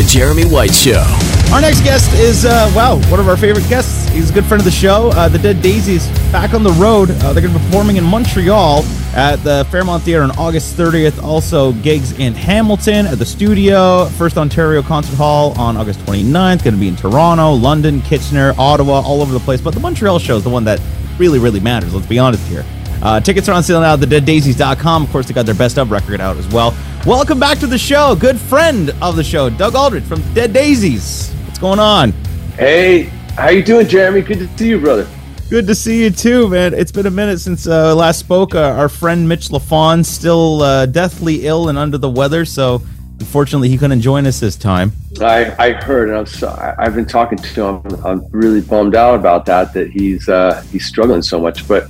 The Jeremy White Show. Our next guest is, uh, wow, one of our favorite guests. He's a good friend of the show. Uh, the Dead Daisies back on the road. Uh, they're going to be performing in Montreal at the Fairmount Theatre on August 30th. Also, gigs in Hamilton at the studio, First Ontario Concert Hall on August 29th. Going to be in Toronto, London, Kitchener, Ottawa, all over the place. But the Montreal show is the one that really, really matters. Let's be honest here. Uh, tickets are on sale now at thedeaddaisies.com. Of course, they got their best of record out as well. Welcome back to the show. Good friend of the show, Doug Aldrich from Dead Daisies. What's going on? Hey, how you doing, Jeremy? Good to see you, brother. Good to see you too, man. It's been a minute since uh, last spoke. Uh, our friend Mitch Lafon still uh, deathly ill and under the weather, so unfortunately he couldn't join us this time. I, I heard, and I'm so, I've been talking to him. I'm really bummed out about that. That he's uh, he's struggling so much, but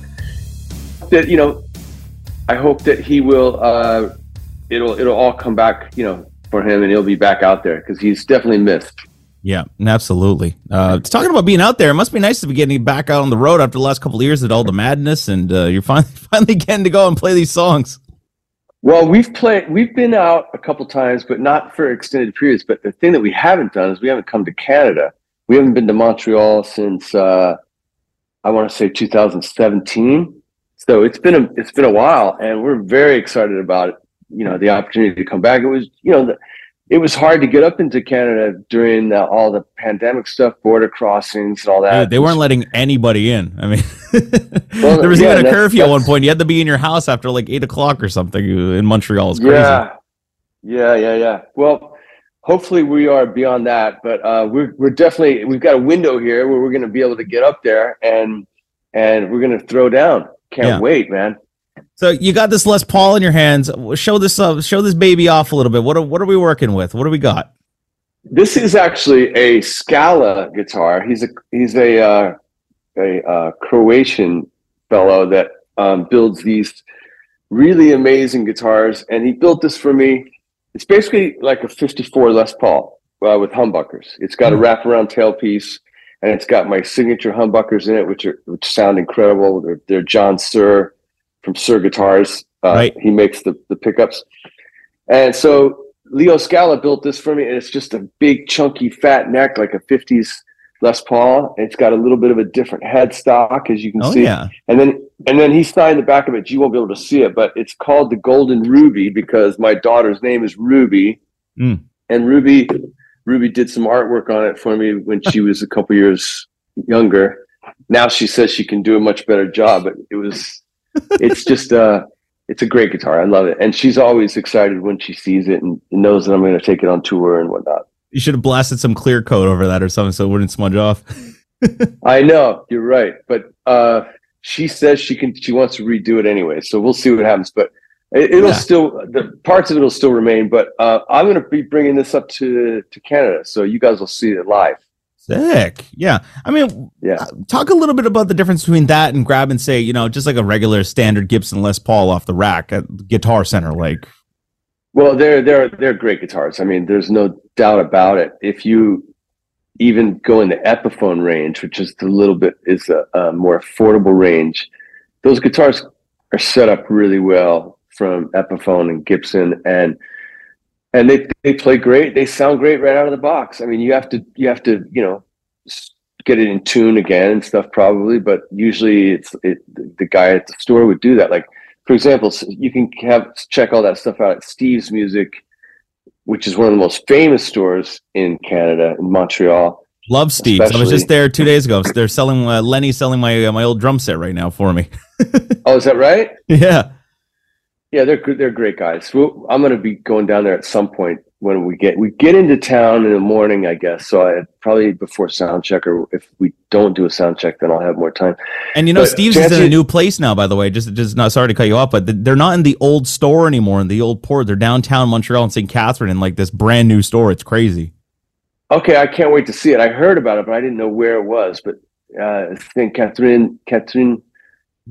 that you know, I hope that he will. Uh, it'll it'll all come back, you know, for him, and he'll be back out there because he's definitely missed. Yeah, absolutely. Uh, talking about being out there, it must be nice to be getting back out on the road after the last couple of years at all the madness, and uh, you're finally finally getting to go and play these songs. Well, we've played, we've been out a couple times, but not for extended periods. But the thing that we haven't done is we haven't come to Canada. We haven't been to Montreal since uh, I want to say 2017. So it's been a it's been a while, and we're very excited about it. You know, the opportunity to come back. It was you know the, it was hard to get up into Canada during the, all the pandemic stuff, border crossings, and all that. Dude, they weren't letting anybody in. I mean, well, there was yeah, even a curfew at one point. You had to be in your house after like eight o'clock or something in Montreal. Is crazy. Yeah, yeah, yeah, yeah. Well, hopefully we are beyond that, but uh, we're we're definitely we've got a window here where we're going to be able to get up there and and we're going to throw down. Can't yeah. wait, man. So you got this Les Paul in your hands. Show this uh, show this baby off a little bit. What are, what are we working with? What do we got? This is actually a Scala guitar. He's a he's a uh, a uh, Croatian fellow that um, builds these really amazing guitars, and he built this for me. It's basically like a '54 Les Paul uh, with humbuckers. It's got mm-hmm. a wraparound tailpiece and it's got my signature humbuckers in it, which are which sound incredible. They're, they're John Suhr from Suhr Guitars. Uh, right. He makes the the pickups, and so Leo Scala built this for me, and it's just a big, chunky, fat neck like a '50s Les Paul. It's got a little bit of a different headstock, as you can oh, see. Yeah. And then and then he signed the back of it. You won't be able to see it, but it's called the Golden Ruby because my daughter's name is Ruby, mm. and Ruby Ruby did some artwork on it for me when she was a couple years younger. Now she says she can do a much better job, but it was, it's just, uh, it's a great guitar. I love it. And she's always excited when she sees it and knows that I'm going to take it on tour and whatnot. You should have blasted some clear coat over that or something so it wouldn't smudge off. I know you're right, but uh, she says she can. She wants to redo it anyway, so we'll see what happens. But it, will yeah. still the parts of it will still remain, but uh, I'm going to be bringing this up to to Canada, so you guys will see it live. Sick. Yeah. I mean, yeah. Uh, talk a little bit about the difference between that and grab and say, you know, just like a regular standard Gibson Les Paul off the rack at Guitar Center, like. Well, they're they're they're great guitars. I mean, there's no doubt about it. If you even go in the Epiphone range, which is a little bit is a, a more affordable range, those guitars are set up really well from Epiphone and Gibson, and and they they play great. They sound great right out of the box. I mean, you have to you have to you know get it in tune again and stuff probably, but usually it's it, the guy at the store would do that. Like for example, you can have check all that stuff out at Steve's Music, which is one of the most famous stores in Canada in Montreal. Love Steve. I was just there two days ago. They're selling uh, Lenny selling my uh, my old drum set right now for me. oh, is that right? Yeah. Yeah, they're they're great guys. I'm going to be going down there at some point when we get we get into town in the morning, I guess. So I probably before sound check, or if we don't do a sound check, then I'll have more time. And you know, but Steve's is in a new place now, by the way. Just just not sorry to cut you off, but they're not in the old store anymore in the old port. They're downtown Montreal and St. Catherine in like this brand new store. It's crazy. Okay, I can't wait to see it. I heard about it, but I didn't know where it was. But uh, St. Catherine, Catherine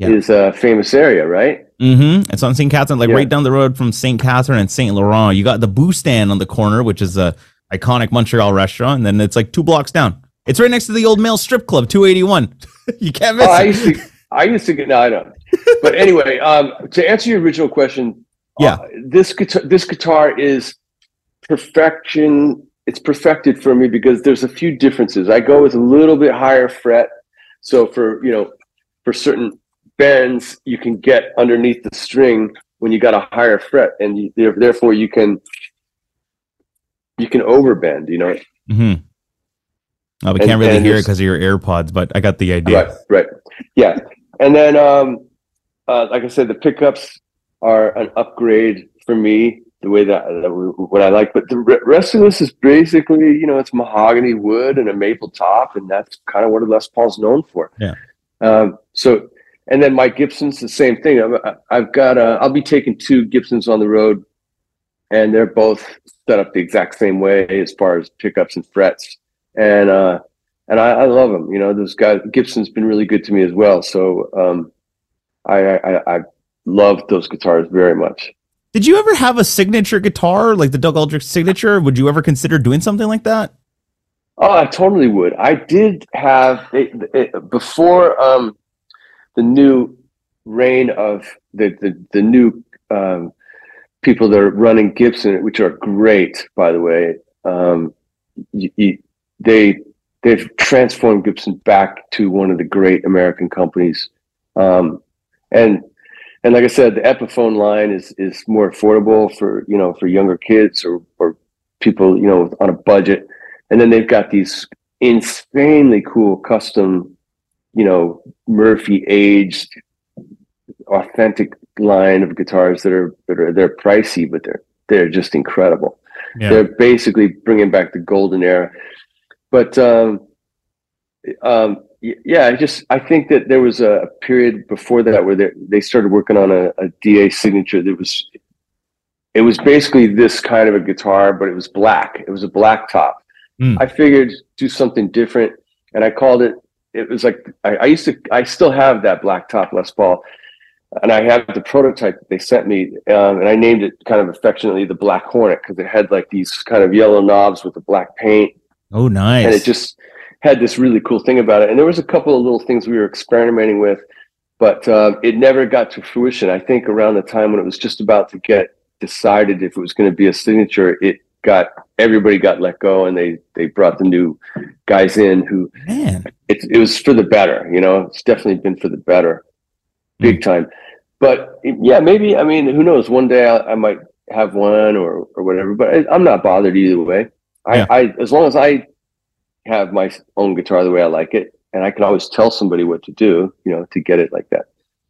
yeah. is a famous area, right? Mm-hmm. It's on St. Catherine, like yeah. right down the road from St. Catherine and St. Laurent. You got the Boo Stand on the corner, which is a iconic Montreal restaurant, and then it's like two blocks down. It's right next to the old male strip club, 281. you can't miss oh, it. I used to, I used to get, no, I don't. But anyway, um, to answer your original question, yeah, uh, this guitar, this guitar is perfection. it's perfected for me because there's a few differences. I go with a little bit higher fret, so for you know, for certain bends, you can get underneath the string when you got a higher fret, and you, therefore you can you can overbend. You know. Hmm. Oh, we and, can't really hear it because of your AirPods, but I got the idea. Right. Right. Yeah. And then, um, uh, like I said, the pickups are an upgrade for me the way that, what I like. But the rest of this is basically, you know, it's mahogany wood and a maple top, and that's kind of what a Les Paul's known for. Yeah. Um, so, and then my Gibson's the same thing. I've, I've got, a, I'll be taking two Gibsons on the road, and they're both set up the exact same way as far as pickups and frets. And uh, and I, I love them. You know, those guys. Gibson's been really good to me as well. So um, I, I I love those guitars very much. Did you ever have a signature guitar like the Doug Aldrich signature? Would you ever consider doing something like that? Oh, I totally would. I did have it, it, before um, the new reign of the the, the new um, people that are running Gibson, which are great, by the way. Um, you, you, they they've transformed Gibson back to one of the great American companies, um, and and like I said, the Epiphone line is is more affordable for you know for younger kids or or people you know on a budget. And then they've got these insanely cool custom, you know, Murphy aged, authentic line of guitars that are that are they're pricey, but they're they're just incredible. Yeah. They're basically bringing back the golden era. But um, um, yeah, I just I think that there was a period before that where they they started working on a, a DA signature that was it was basically this kind of a guitar, but it was black. It was a black top. Mm. I figured do something different, and I called it. It was like I, I used to. I still have that black top Les Paul, and I have the prototype that they sent me, um, and I named it kind of affectionately the Black Hornet because it had like these kind of yellow knobs with the black paint. Oh, nice! And it just had this really cool thing about it. And there was a couple of little things we were experimenting with, but uh, it never got to fruition. I think around the time when it was just about to get decided if it was going to be a signature, it got everybody got let go, and they they brought the new guys in who man it, it was for the better. You know, it's definitely been for the better, big mm. time. But yeah, maybe I mean, who knows? One day I, I might have one or or whatever. But I, am not bothered either way. I, yeah. I as long as I have my own guitar the way I like it, and I can always tell somebody what to do, you know, to get it like that.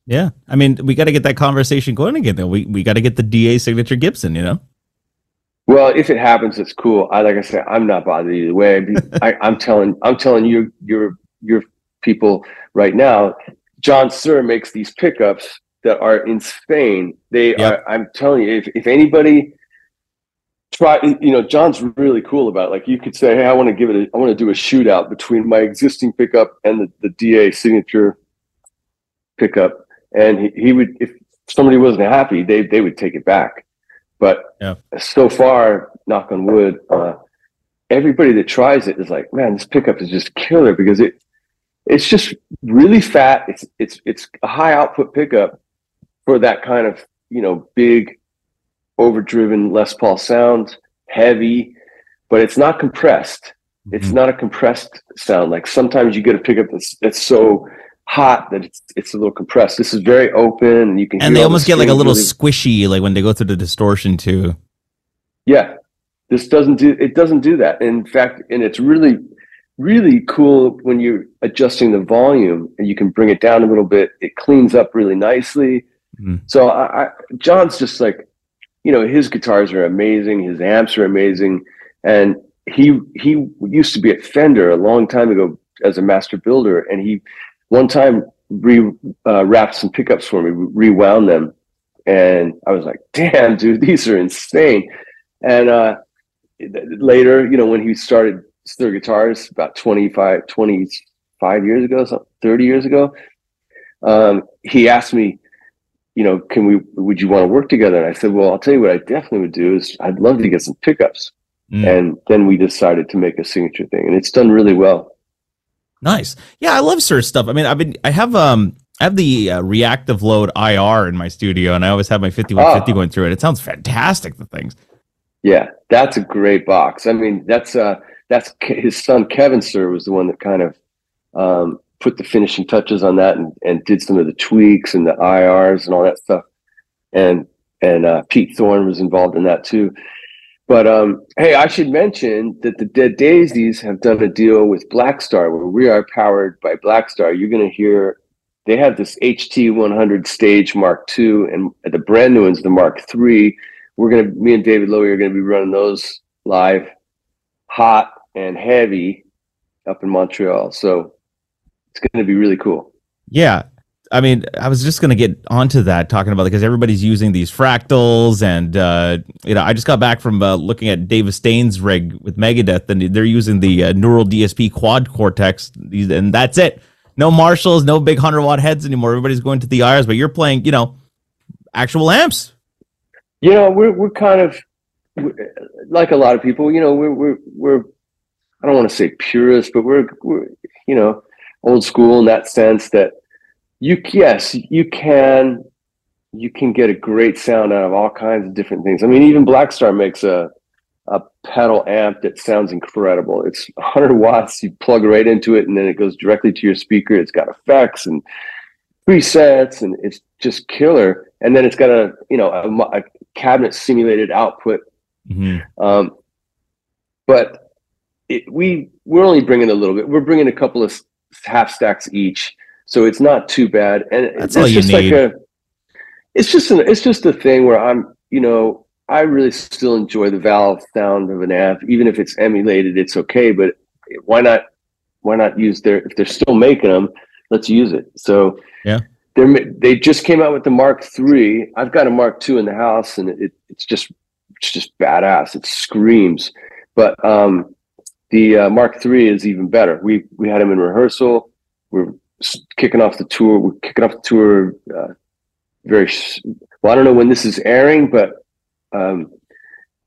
Yeah, I mean, we got to get that conversation going again. Though we we got to get the DA signature Gibson, you know. Well, if it happens, it's cool. I like I said, I'm not bothered either way. I, am telling, I'm telling you, your your people right now. John Suhr makes these pickups that are insane. They yep. are. I'm telling you, if if anybody try you know john's really cool about it. like you could say hey i want to give it a, i want to do a shootout between my existing pickup and the, the da signature pickup and he, he would if somebody wasn't happy they they would take it back but yeah. so far knock on wood uh, everybody that tries it is like man this pickup is just killer because it it's just really fat it's it's it's a high output pickup for that kind of you know big overdriven Les Paul sound, heavy, but it's not compressed. Mm-hmm. It's not a compressed sound. Like sometimes you get a pickup that's that's so hot that it's it's a little compressed. This is very open, and you can. And they almost the get like a little really. squishy, like when they go through the distortion too. Yeah, this doesn't do it. Doesn't do that. In fact, and it's really really cool when you're adjusting the volume and you can bring it down a little bit. It cleans up really nicely. Mm. So I, I, John's just like you know, his guitars are amazing, his amps are amazing, and he he used to be at Fender a long time ago as a master builder, and he one time re uh, wrapped some pickups for me, rewound them, and I was like, "Damn, dude, these are insane!" And uh, later, you know, when he started Suhr Guitars about 25, 25 years ago, 30 years ago, um, he asked me, you know, can we, would you want to work together? And I said, well, I'll tell you what I definitely would do is I'd love to get some pickups. Mm. And then we decided to make a signature thing and it's done really well. Nice. Yeah. I love Suhr stuff. I mean, I've been, I have, um, I have the uh, reactive load IR in my studio and I always have my 5150 ah. going through it. It sounds fantastic. The things. Yeah, that's a great box. I mean, that's uh that's his son Kevin Suhr was the one that kind of um, put the finishing touches on that and, and did some of the tweaks and the IRs and all that stuff. And and uh, Pete Thorn was involved in that too. But um, hey, I should mention that the Dead Daisies have done a deal with Blackstar where we are powered by Blackstar. You're going to hear they have this HT 100 stage Mark II, and the brand new one's the Mark III. We're gonna, me and David Lowy are going to be running those live, hot and heavy, up in Montreal. So it's going to be really cool. Yeah, I mean, I was just going to get onto that talking about it because everybody's using these fractals, and uh, you know, I just got back from uh, looking at Dave Mustaine's rig with Megadeth, and they're using the uh, Neural DSP Quad Cortex, and that's it. No Marshalls, no big hundred watt heads anymore. Everybody's going to the IRs, but you're playing, you know, actual amps. You know, we're we're kind of like a lot of people. You know, we're we're we're I don't want to say purists, but we're we're you know old school in that sense that you yes you can you can get a great sound out of all kinds of different things. I mean, even Blackstar makes a a pedal amp that sounds incredible. It's 100 watts. You plug right into it, and then it goes directly to your speaker. It's got effects and presets, and it's just killer. And then it's got a you know a, a cabinet simulated output. Mm-hmm. Um, but it, we we're only bringing a little bit. We're bringing a couple of half stacks each so it's not too bad. And that's all you need. Like a, it's just an, it's just a thing where I'm, you know, I really still enjoy the valve sound of an amp, even if it's emulated. It's okay, but why not? Why not use their if they're still making them? Let's use it. So yeah, they they just came out with the Mark III. I've got a Mark II in the house, and it, it's just it's just badass. It screams. But um, the uh, Mark III is even better. We we had them in rehearsal. We're kicking off the tour. We're kicking off the tour uh, very well. I don't know when this is airing, but um,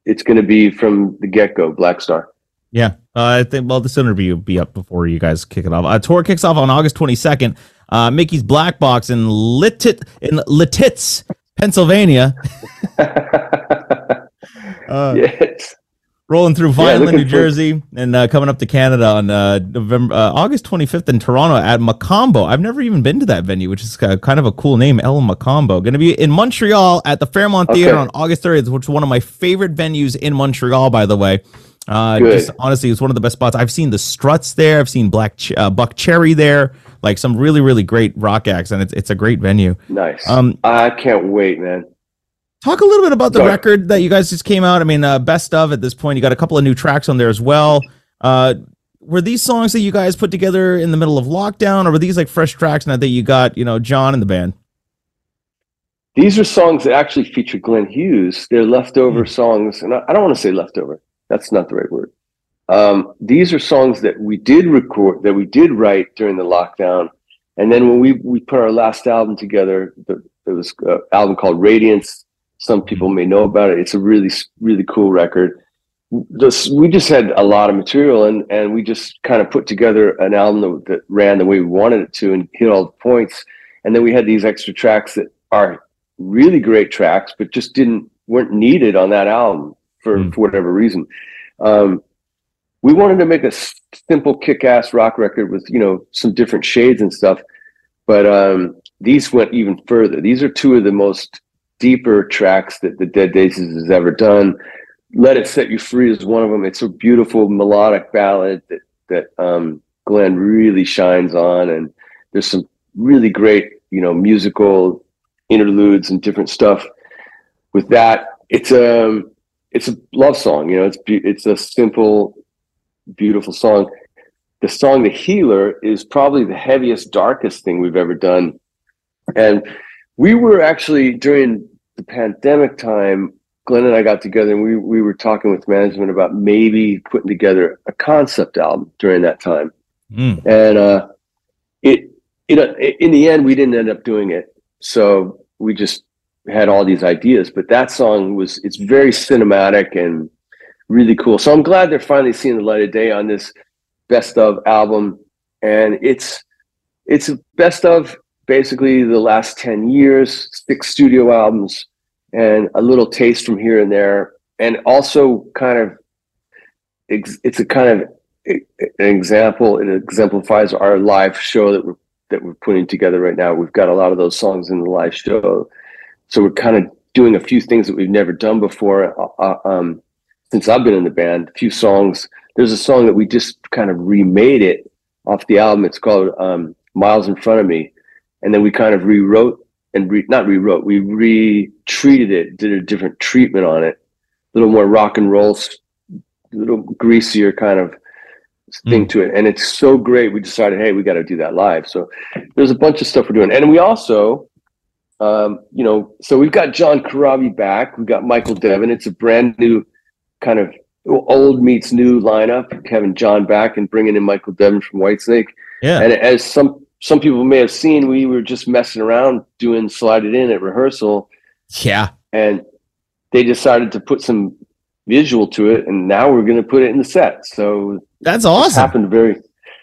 it's going to be from the get go. Blackstar. Yeah, uh, I think. Well, this interview will be up before you guys kick it off. Uh, tour kicks off on August twenty second. Uh, Mickey's Black Box in Litit in Lititz, Pennsylvania. uh, yes rolling through Vineland, yeah, New Jersey, for- and uh, coming up to Canada on uh, November uh, August 25th in Toronto at Mocambo. I've never even been to that venue, which is kind of a cool name, El Mocambo. Going to be in Montreal at the Fairmount okay. Theater on August 30th, which is one of my favorite venues in Montreal, by the way. Uh, just honestly, it's one of the best spots. I've seen the Struts there. I've seen Black Ch- uh, Buckcherry there. Like some really, really great rock acts, and it's it's a great venue. Nice. Um, I can't wait, man. Talk a little bit about the Sorry. record that you guys just came out. I mean, uh, best of at this point. You got a couple of new tracks on there as well. Uh, were these songs that you guys put together in the middle of lockdown, or were these like fresh tracks now that you got, you know, John and the band? These are songs that actually feature Glenn Hughes. They're leftover mm. songs, and I, I don't want to say leftover. That's not the right word. Um, these are songs that we did record, that we did write during the lockdown, and then when we we put our last album together, the, it was an album called Radiance some people may know about it. It's a really, really cool record. This, we just had a lot of material and, and we just kind of put together an album that, that ran the way we wanted it to and hit all the points. And then we had these extra tracks that are really great tracks, but just didn't weren't needed on that album for, mm. for whatever reason. Um, we wanted to make a simple kick-ass rock record with you know some different shades and stuff, but um, these went even further. These are two of the most deeper tracks that the Dead Daisies has ever done. Let It Set You Free is one of them. It's a beautiful melodic ballad that that um, Glenn really shines on, and there's some really great, you know, musical interludes and different stuff. With that, it's a um, it's a love song. You know, it's it's a simple, beautiful song. The song "The Healer" is probably the heaviest, darkest thing we've ever done, and we were actually during the pandemic time, Glenn and I got together and we we were talking with management about maybe putting together a concept album during that time. Mm. And uh, it you know in the end we didn't end up doing it. So we just had all these ideas, but that song was it's very cinematic and really cool. So I'm glad they're finally seeing the light of day on this best of album and it's it's a best of basically the last 10 years, six studio albums, and a little taste from here and there and also kind of it's a kind of an example. It exemplifies our live show that we're that we're putting together right now. We've got a lot of those songs in the live show, so we're kind of doing a few things that we've never done before. Uh, uh, um, since I've been in the band, a few songs. There's a song that we just kind of remade it off the album. It's called um, "Miles in Front of Me," and then we kind of rewrote and re- not rewrote. We retreated it, did a different treatment on it, a little more rock and roll, a little greasier kind of thing mm. to it. And it's so great. We decided, hey, we got to do that live. So there's a bunch of stuff we're doing. And we also, um, you know, so we've got John Corabi back. We've got Michael Devin. It's a brand new kind of old meets new lineup. Kevin John back and bringing in Michael Devin from Whitesnake. Yeah. And as some some people may have seen, we were just messing around doing slide it in at rehearsal. Yeah. And they decided to put some visual to it, and now we're going to put it in the set. So that's awesome. happened very,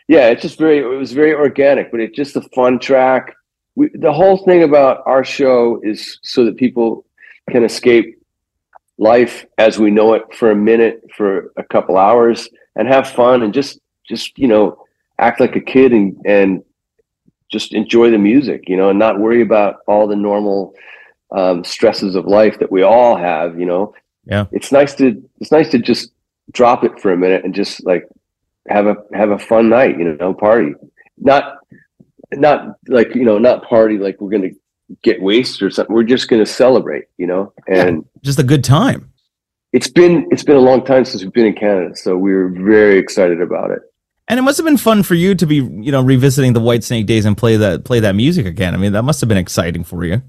yeah. It's just very. It was very organic, but it's just a fun track. We, the whole thing about our show is so that people can escape life as we know it for a minute, for a couple hours, and have fun, and just just you know act like a kid and and just enjoy the music, you know, and not worry about all the normal um, stresses of life that we all have, you know. Yeah. It's nice to it's nice to just drop it for a minute and just like have a have a fun night, you know, party. Not not like, you know, not party like we're gonna get wasted or something. We're just gonna celebrate, you know, and yeah, just a good time. It's been it's been a long time since we've been in Canada, so we're very excited about it. And it must have been fun for you to be, you know, revisiting the Whitesnake days and play that play that music again. I mean, that must have been exciting for you.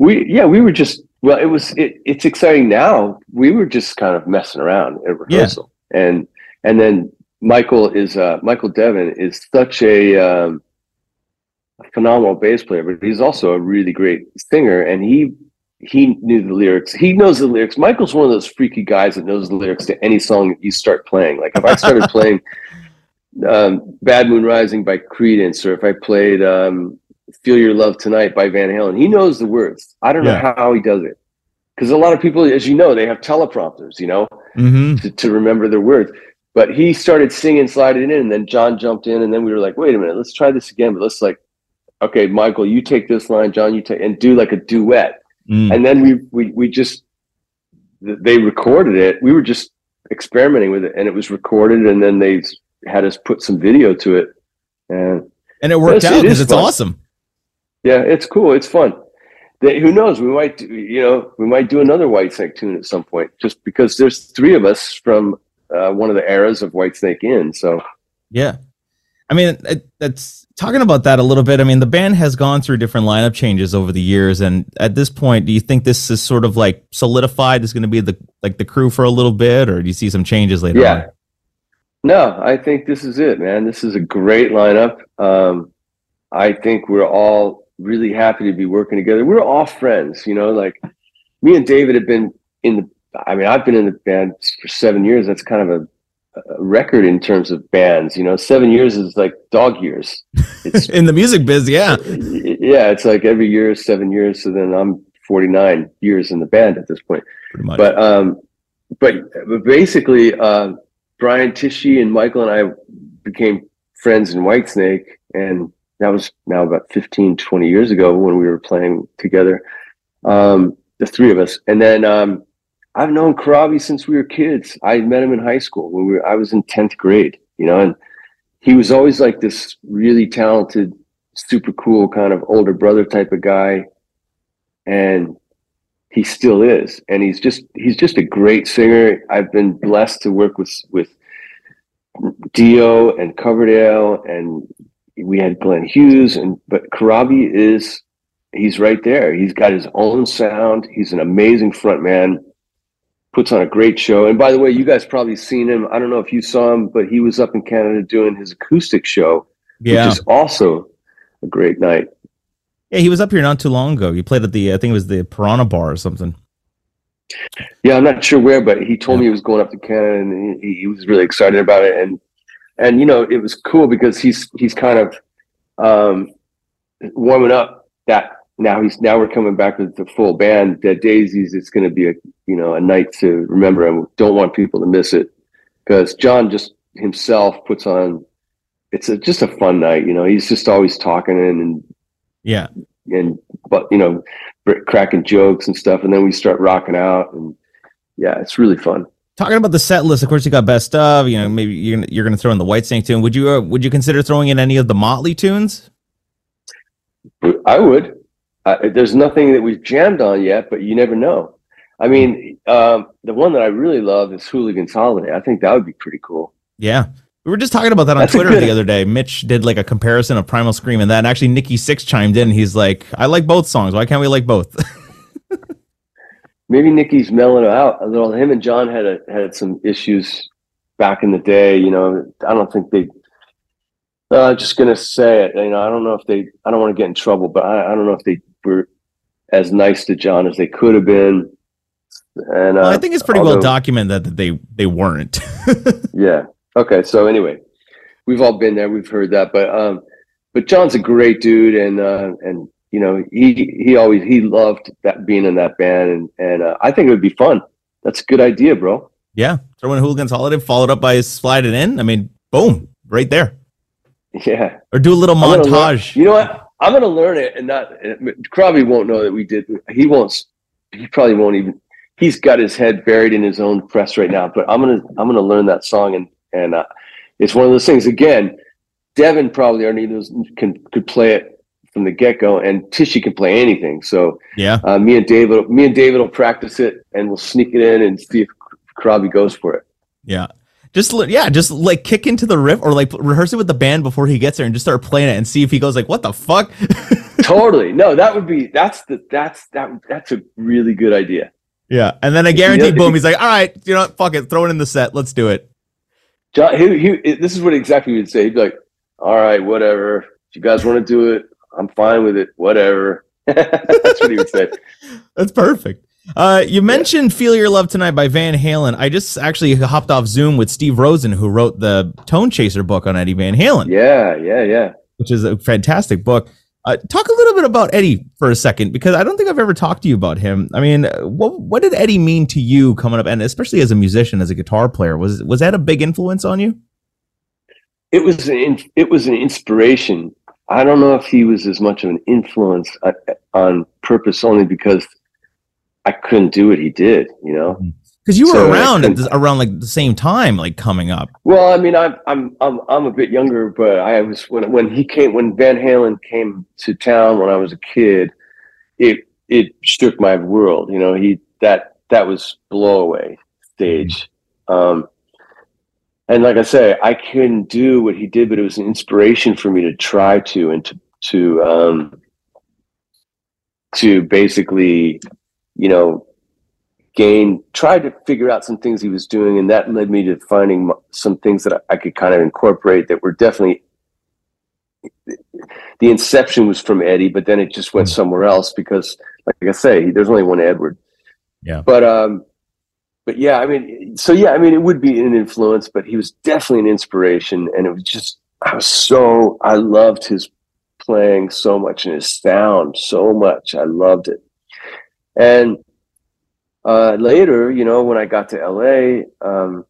We yeah, we were just well, it was it, it's exciting now. We were just kind of messing around at rehearsal, yeah. and and then Michael is uh, Michael Devin is such a, um, a phenomenal bass player, but he's also a really great singer, and he he knew the lyrics. He knows the lyrics. Michael's one of those freaky guys that knows the lyrics to any song that you start playing. Like if I started playing um, "Bad Moon Rising" by Creedence, or if I played um, "Feel Your Love Tonight" by Van Halen. He knows the words. I don't yeah. know how he does it because a lot of people, as you know, they have teleprompters, you know, mm-hmm. to, to remember their words. But he started singing, sliding in, and then John jumped in, and then we were like, "Wait a minute, let's try this again." But let's like, okay, Michael, you take this line, John, you take, and do like a duet. Mm. And then we we we just they recorded it. We were just experimenting with it, and it was recorded, and then they had us put some video to it, and and it worked out because it it's fun. awesome. Yeah, it's cool. It's fun. They, who knows? We might, you know, we might do another Whitesnake tune at some point, just because there's three of us from uh, one of the eras of Whitesnake in. So, yeah, I mean, it, it's talking about that a little bit. I mean, the band has gone through different lineup changes over the years, and at this point, do you think this is sort of like solidified? Is going to be the like the crew for a little bit, or do you see some changes later? Yeah. On? No, I think this is it, man. This is a great lineup. Um, I think we're all really happy to be working together. We're all friends, you know, like me and David have been in the, I mean, I've been in the band for seven years. That's kind of a, a record in terms of bands, you know, seven years is like dog years. It's in the music biz. Yeah. Yeah. It's like every year is seven years. So then I'm 49 years in the band at this point. But, um, but, but basically, uh, Brian Tichy and Michael and I became friends in Whitesnake and that was now about 15, 20 years ago when we were playing together, um, the three of us. And then um, I've known Corabi since we were kids. I met him in high school when we were, I was in 10th grade, you know, and he was always like this really talented, super cool kind of older brother type of guy. And he still is. And he's just, he's just a great singer. I've been blessed to work with, with Dio and Coverdale and we had Glenn Hughes, and but Corabi is he's right there. He's got his own sound. He's an amazing front man. Puts on a great show. And by the way, you guys probably seen him. I don't know if you saw him, but he was up in Canada doing his acoustic show, yeah. which is also a great night. Yeah, he was up here not too long ago. He played at the I think it was the Piranha Bar or something. Yeah, I'm not sure where, but he told yeah. me he was going up to Canada and he, he was really excited about it. And and you know it was cool because he's he's kind of um, warming up that now he's now we're coming back with the full band. Dead Daisies. It's going to be a you know a night to remember, and don't want people to miss it because John just himself puts on. It's a, just a fun night, you know. He's just always talking and, and yeah, and but you know, cracking jokes and stuff, and then we start rocking out, and yeah, it's really fun. Talking about the set list, of course, you got best of. You know, maybe you're gonna, you're going to throw in the Whitesnake tune. Would you uh, would you consider throwing in any of the Motley tunes? I would. Uh, there's nothing that we've jammed on yet, but you never know. I mean, um, the one that I really love is Hooligans Holiday. I think that would be pretty cool. Yeah. We were just talking about that on That's Twitter the other day. Mitch did like a comparison of Primal Scream and that. And actually, Nikki Sixx chimed in. He's like, I like both songs. Why can't we like both? Maybe Nikki's mellowing out a little. Him and John had a, had some issues back in the day. You know, I don't think they. Uh, just gonna say it. You know, I don't know if they. I don't want to get in trouble, but I, I don't know if they were as nice to John as they could have been. And uh, well, I think it's pretty although, well documented that they they weren't. yeah. Okay. So anyway, we've all been there. We've heard that, but um, but John's a great dude, and uh, and you know he he always he loved that being in that band, and and uh, I think it would be fun. That's a good idea, bro. Yeah, throw in Hooligans Holiday, followed up by Slide It In. I mean, boom, right there. Yeah. Or do a little montage. You know what? I'm gonna learn it, and not probably won't know that we did. He won't. He probably won't even. He's got his head buried in his own press right now. But I'm gonna I'm gonna learn that song, and and uh, it's one of those things. Again, Devin probably already knows can could play it from the get go, and Tichy can play anything. So yeah, uh, me and David, me and David will practice it, and we'll sneak it in and see if Corabi goes for it. Yeah, just yeah, just like kick into the riff or like rehearse it with the band before he gets there and just start playing it and see if he goes like, "What the fuck?" totally. No, that would be that's the that's that that's a really good idea. Yeah, and then I guarantee, boom, he's like, "All right, you know, what, fuck it, throw it in the set, let's do it." John, he, he, this is what exactly he would say. He'd be like, "All right, whatever. If you guys want to do it, I'm fine with it. Whatever." that's what he would say. That's perfect. Uh, you mentioned "Feel Your Love Tonight" by Van Halen. I just actually hopped off Zoom with Steve Rosen, who wrote the Tone Chaser book on Eddie Van Halen. Yeah, yeah, yeah. Which is a fantastic book. Uh, talk a little bit about Eddie for a second, because I don't think I've ever talked to you about him. I mean, what what did Eddie mean to you coming up, and especially as a musician, as a guitar player? Was was that a big influence on you? It was an it was an inspiration. I don't know if he was as much of an influence uh, on purpose, only because I couldn't do what he did, you know. Because you were so around at the, around like the same time, like coming up. Well, I mean, I'm I'm I'm I'm a bit younger, but I was when when he came when Van Halen came to town when I was a kid, it it shook my world. You know, he that that was blow away stage. Mm-hmm. Um, and like I say, I couldn't do what he did, but it was an inspiration for me to try to and to to um, to basically you know, gain, tried to figure out some things he was doing, and that led me to finding some things that I could kind of incorporate that were definitely. The inception was from Eddie, but then it just went hmm. somewhere else because, like I say, there's only one Edward. Yeah. But um, but yeah, I mean, so yeah, I mean, it would be an influence, but he was definitely an inspiration, and it was just I was so I loved his playing so much and his sound so much. I loved it. And uh, later, you know, when I got to LA, um,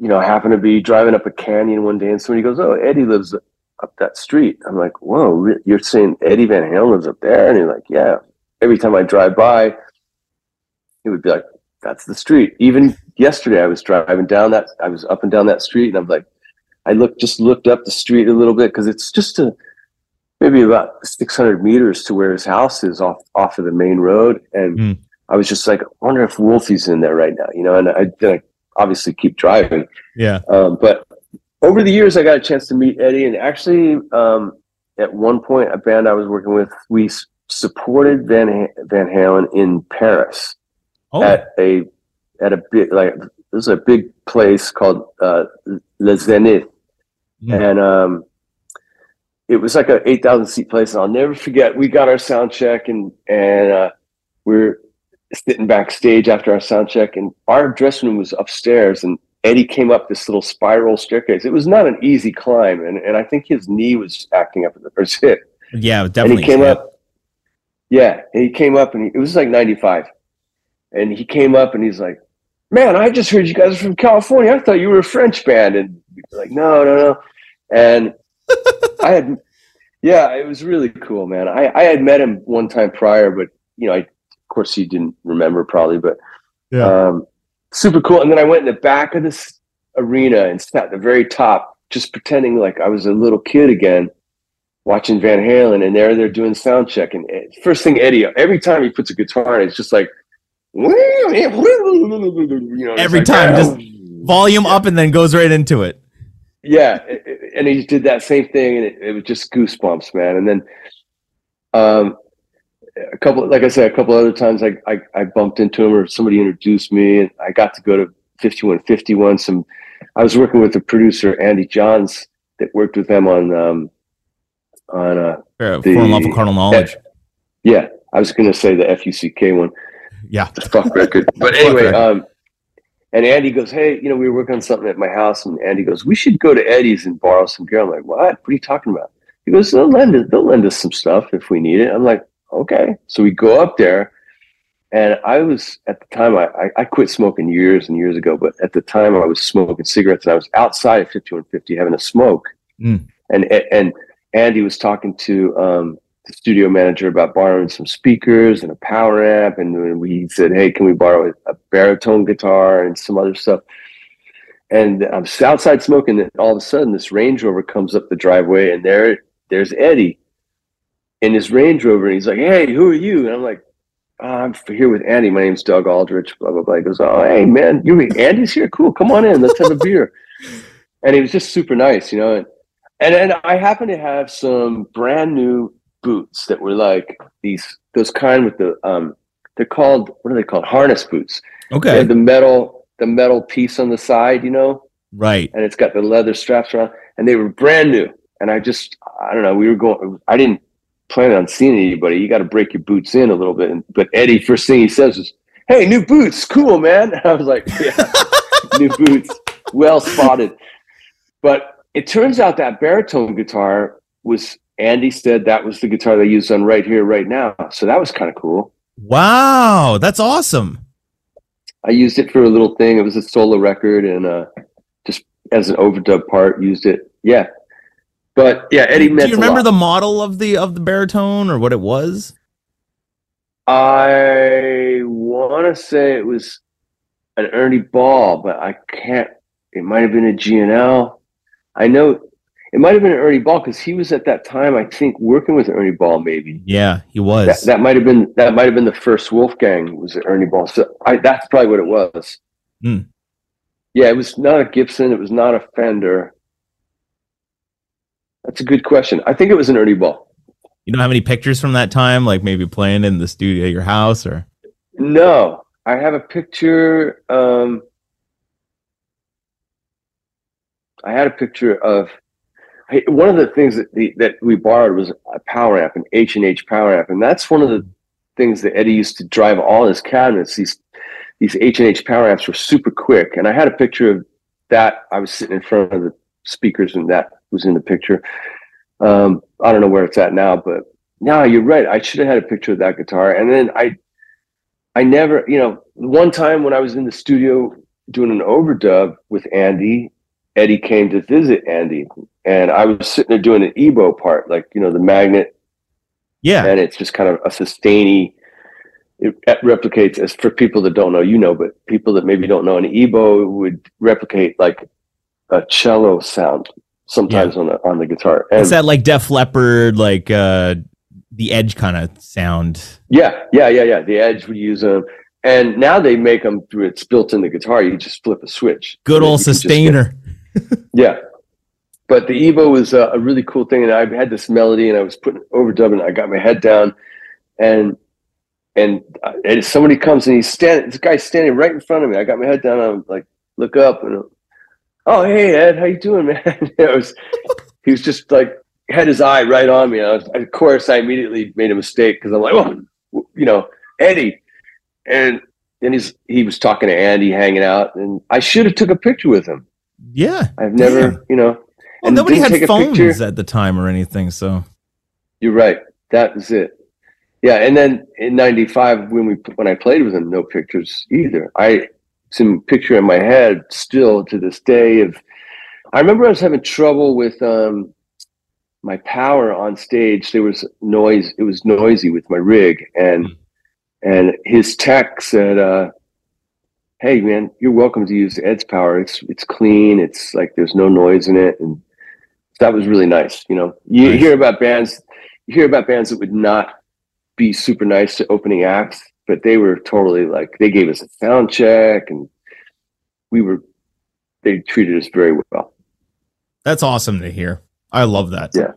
you know, I happened to be driving up a canyon one day and somebody goes, Oh, Eddie lives up that street. I'm like, Whoa, you're saying Eddie Van Halen lives up there? And he's like, Yeah. Every time I drive by, it would be like, That's the street. Even yesterday, I was driving down that, I was up and down that street and I'm like, I looked, just looked up the street a little bit because it's just a, maybe about 600 meters to where his house is off off of the main road and mm. I was just like i wonder if wolfie's in there right now you know and i then I obviously keep driving yeah um, but over the years i got a chance to meet eddie and actually um, at one point a band i was working with we supported van van halen in paris oh. at a at a big like there's a big place called uh, Le Zénith, mm. and um, it was like a 8,000 seat place. And I'll never forget, we got our sound check and, and, uh, we're sitting backstage after our sound check and our dressing room was upstairs and Eddie came up this little spiral staircase. It was not an easy climb. And, and I think his knee was acting up at the first hit. Yeah, definitely. And he came yeah. up Yeah, and he came up and he, it was like '95, and he came up and he's like, "Man, I just heard you guys are from California. I thought you were a French band." And like, "No, no, no." And I had, yeah, it was really cool, man. I I had met him one time prior, but you know, I, course, he didn't remember probably, but Yeah. um, super cool. And then I went in the back of this arena and sat at the very top, just pretending like I was a little kid again, watching Van Halen. And there they're doing sound check. And eh, first thing Eddie, every time he puts a guitar in, it's just like, you know, Every like, time, just Volume up and then goes right into it. yeah it- it- and he did that same thing and it, it was just goosebumps man and then um a couple like i said a couple other times I, I i bumped into him or somebody introduced me and i got to go to 5151 some i was working with the producer andy johns that worked with them on um on uh Uh, The- for unlawful carnal knowledge. yeah i was gonna say the fuck one Yeah. the fuck record. But anyway, um, and Andy goes, "Hey, you know, we were working on something at my house," and Andy goes, "We should go to Eddie's and borrow some gear." I'm like, "What? What are you talking about?" He goes, "They'll lend us, they'll lend us some stuff if we need it." I'm like, "Okay." So we go up there, and I was at the time I, I I quit smoking years and years ago, but at the time I was smoking cigarettes, and I was outside of 5150 having a smoke, Mm. and and Andy was talking to um, the studio manager about borrowing some speakers and a power amp, and we said, "Hey, can we borrow a, a baritone guitar and some other stuff?" And I'm outside smoking, and all of a sudden, this Range Rover comes up the driveway, and there, there's Eddie in his Range Rover, and he's like, "Hey, who are you?" And I'm like, "Oh, "I'm here with Andy. My name's Doug Aldrich." Blah blah blah. He goes, "Oh, hey man, you Andy's here? Cool. Come on in. Let's have a beer." And he was just super nice, you know. And and then I happen to have some brand new boots that were like these those kind with the um they're called what are they called harness boots Okay. the metal the metal piece on the side you know Right. and it's got the leather straps around and they were brand new and i just i don't know we were going i didn't plan on seeing anybody you got to break your boots in a little bit and, but eddie first thing he says is hey new boots cool man i was like yeah new boots well spotted but it turns out that baritone guitar was andy said that was the guitar they used on right here right now so that was kind of cool Wow. That's awesome. I used it for a little thing. It was a solo record, and uh, just as an overdub part, used it. Yeah, but yeah, Eddie Do you remember the model of the of the baritone or what it was? I want to say it was an Ernie Ball, but I can't. It might have been a G&L. I know it might have been an Ernie Ball because he was at that time, I think, working with Ernie Ball. Maybe Yeah, he was. that, that might have been that might have been the first Wolfgang was Ernie Ball. So I, that's probably what it was. Hmm. Yeah, it was not a Gibson. It was not a Fender. That's a good question. I think it was an Ernie Ball. you don't have any pictures from that time, like maybe playing in the studio at your house or No, I have a picture. Um, I had a picture of hey, one of the things that the, that we borrowed was a power amp, an H and H power amp, and that's one of the things that Eddie used to drive all his cabinets. These these H and H power amps were super quick, and I had a picture of that. I was sitting in front of the speakers, and that was in the picture. Um, I don't know where it's at now, but no, you're right. I should have had a picture of that guitar, and then I I never, you know, one time when I was in the studio doing an overdub with Andy, Eddie came to visit Andy, and I was sitting there doing an EBow part, like you know, the magnet, yeah. and it's just kind of a sustainy. It replicates as for people that don't know, you know, but people that maybe don't know, an EBow would replicate like a cello sound sometimes on the on the guitar. And It's that like Def Leppard, like uh the edge kind of sound. Yeah, yeah, yeah, yeah. The Edge would use them, and now they make them through. It's built in the guitar. You just flip a switch. Good old just get- sustainer. yeah, but the EBow was a, a really cool thing, and I had this melody, and I was putting overdubbing. I got my head down, and and, uh, and somebody comes and he's standing. This guy's standing right in front of me. I got my head down. I'm like, look up, and oh hey Ed, how you doing, man? it was he was just like had his eye right on me. I was, of course, I immediately made a mistake because I'm like, oh, you know, Eddie, and then he's he was talking to Andy, hanging out, and I should have took a picture with him. Yeah. I've never, Damn. you know, Well, and nobody had phones at the time or anything, so You're right. That was it. yeah, and then in '95 when we when I played with him, no pictures either. I some picture in my head still to this day of. I remember I was having trouble with um, my power on stage. There was noise. It was noisy with my rig, and and his tech said, uh, "Hey, man, you're welcome to use Ed's power. It's it's clean. It's like there's no noise in it." And that was really nice. You know, you Nice. hear about bands, you hear about bands that would not be super nice to opening acts, but they were totally like they gave us a sound check, and we were they treated us very well. That's awesome to hear. I love that. Yeah.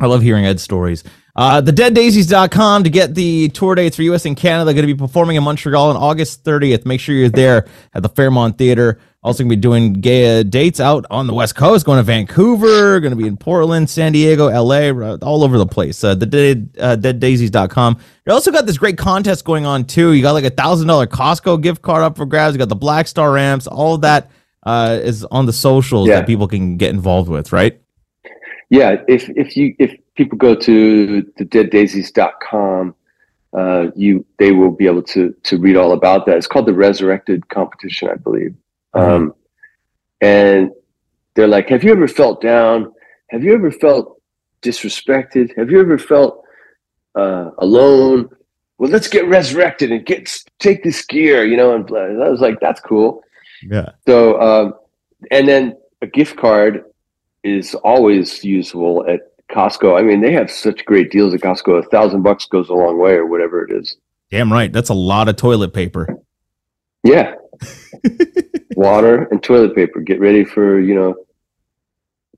I love hearing Ed's stories. Uh, thedeaddaisies.com to get the tour dates for US and Canada. Going to be performing in Montreal on August 30th. Make sure you're there at the Fairmount Theater. Also going to be doing gay uh, dates out on the West Coast, going to Vancouver, going to be in Portland, San Diego, LA, all over the place. Uh, the dead, uh, deaddaisies.com. You also got this great contest going on too. You got like a thousand dollar Costco gift card up for grabs. You got the Blackstar amps. All of that uh, is on the socials Yeah. that people can get involved with, right? yeah if if you if people go to the deaddaisies.com uh you they will be able to to read all about that it's called the resurrected competition i believe um and they're like have you ever felt down have you ever felt disrespected have you ever felt uh alone well let's get resurrected and get take this gear you know and i was like that's cool Yeah. so, um, and then a gift card is always useful at Costco. I mean, they have such great deals at Costco. A thousand bucks goes a long way, or whatever it is. Damn right. That's a lot of toilet paper. Yeah, water and toilet paper. Get ready for you know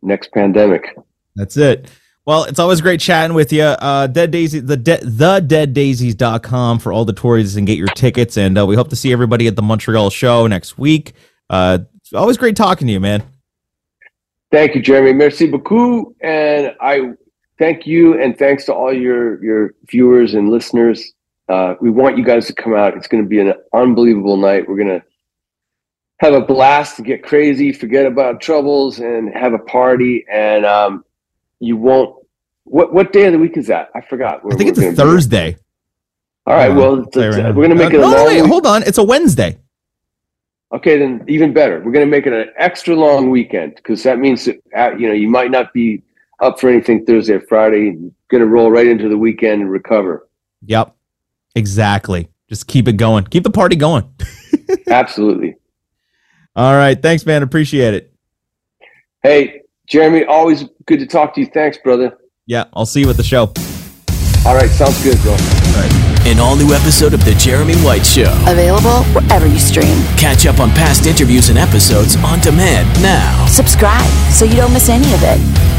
next pandemic. That's it. Well, it's always great chatting with you. Uh, Dead Daisy, the de- the deaddaisies.com for all the tours and get your tickets. And uh, we hope to see everybody at the Montreal show next week. Uh, it's always great talking to you, man. Thank you, Jeremy. Merci beaucoup, and I thank you, and thanks to all your your viewers and listeners. Uh, we want you guys to come out. It's going to be an unbelievable night. We're going to have a blast, get crazy, forget about troubles, and have a party. And um, you won't. What what day of the week is that? I forgot. I think it's a gonna be- Thursday. All right. Well, right we're going to make Uh, it a no, long. wait, week- hold on. It's a Wednesday. Okay, then even better. We're going to make it an extra long weekend because that means that uh, you know you might not be up for anything Thursday or Friday. Going to roll right into the weekend and recover. Yep. Exactly. Just keep it going. Keep the party going. Absolutely. All right. Thanks, man. Appreciate it. Hey, Jeremy, always good to talk to you. Thanks, brother. Yeah. I'll see you at the show. All right, sounds good, bro. An all new episode of The Jeremy White Show. Available wherever you stream. Catch up on past interviews and episodes on demand now. Subscribe so you don't miss any of it.